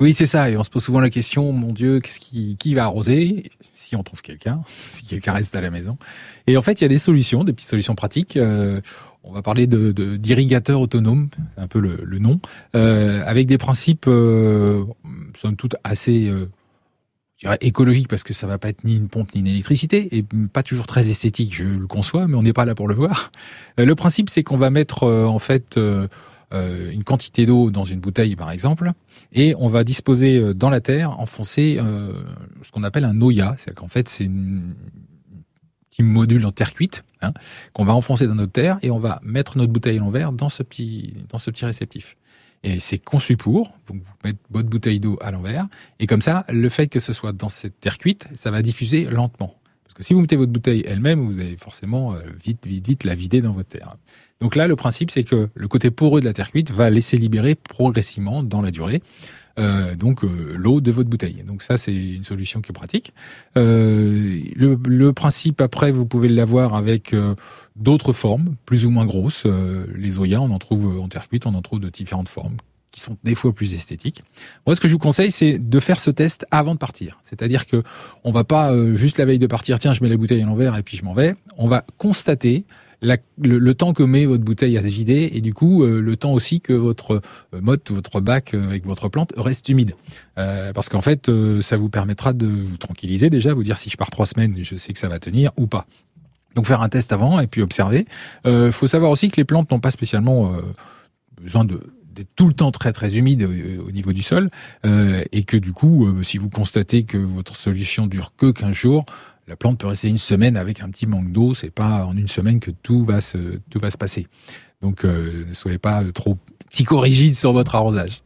Oui, c'est ça. Et on se pose souvent la question, mon Dieu, qu'est-ce qui, qui va arroser Si on trouve quelqu'un, si quelqu'un reste à la maison. Et en fait, il y a des solutions, des petites solutions pratiques. Euh, on va parler de d'irrigateurs autonomes, c'est un peu le, le nom, euh, avec des principes, euh, somme toute, assez euh, je dirais écologiques parce que ça va pas être ni une pompe ni une électricité et pas toujours très esthétique, je le conçois, mais on n'est pas là pour le voir. Euh, le principe, c'est qu'on va mettre euh, en fait euh, euh, une quantité d'eau dans une bouteille, par exemple, et on va disposer euh, dans la terre, enfoncer euh, ce qu'on appelle un noya. C'est qu'en fait, c'est une petit module en terre cuite hein, qu'on va enfoncer dans notre terre et on va mettre notre bouteille à l'envers dans ce petit dans ce petit réceptif. Et c'est conçu pour, donc vous mettez votre bouteille d'eau à l'envers, et comme ça, le fait que ce soit dans cette terre cuite, ça va diffuser lentement. Parce que si vous mettez votre bouteille elle-même, vous allez forcément euh, vite, vite, vite la vider dans votre terre. Donc là, le principe, c'est que le côté poreux de la terre cuite va laisser libérer progressivement dans la durée. Euh, donc euh, l'eau de votre bouteille. Donc ça c'est une solution qui est pratique. Euh, le, le, principe après vous pouvez l'avoir avec euh, d'autres formes plus ou moins grosses. Les Oya on en trouve en terre cuite, on en trouve de différentes formes qui sont des fois plus esthétiques. Moi ce que je vous conseille c'est de faire ce test avant de partir. C'est-à-dire que on va pas euh, juste la veille de partir tiens je mets la bouteille à l'envers et puis je m'en vais. On va constater le, temps que met votre bouteille à se vider et du coup euh, le temps aussi que votre euh, motte, votre bac euh, avec votre plante reste humide. Parce qu'en fait, ça vous permettra de vous tranquilliser déjà, vous dire si je pars trois semaines, je sais que ça va tenir ou pas. Donc faire un test avant et puis observer. Il faut savoir aussi que les plantes n'ont pas spécialement besoin de tout le temps très très humide au, au niveau du sol euh, et que du coup, euh, si vous constatez que votre solution dure que 15 jours, la plante peut rester une semaine avec un petit manque d'eau. C'est pas en une semaine que tout va se passer. Donc, euh, ne soyez pas trop psychorigide sur votre arrosage.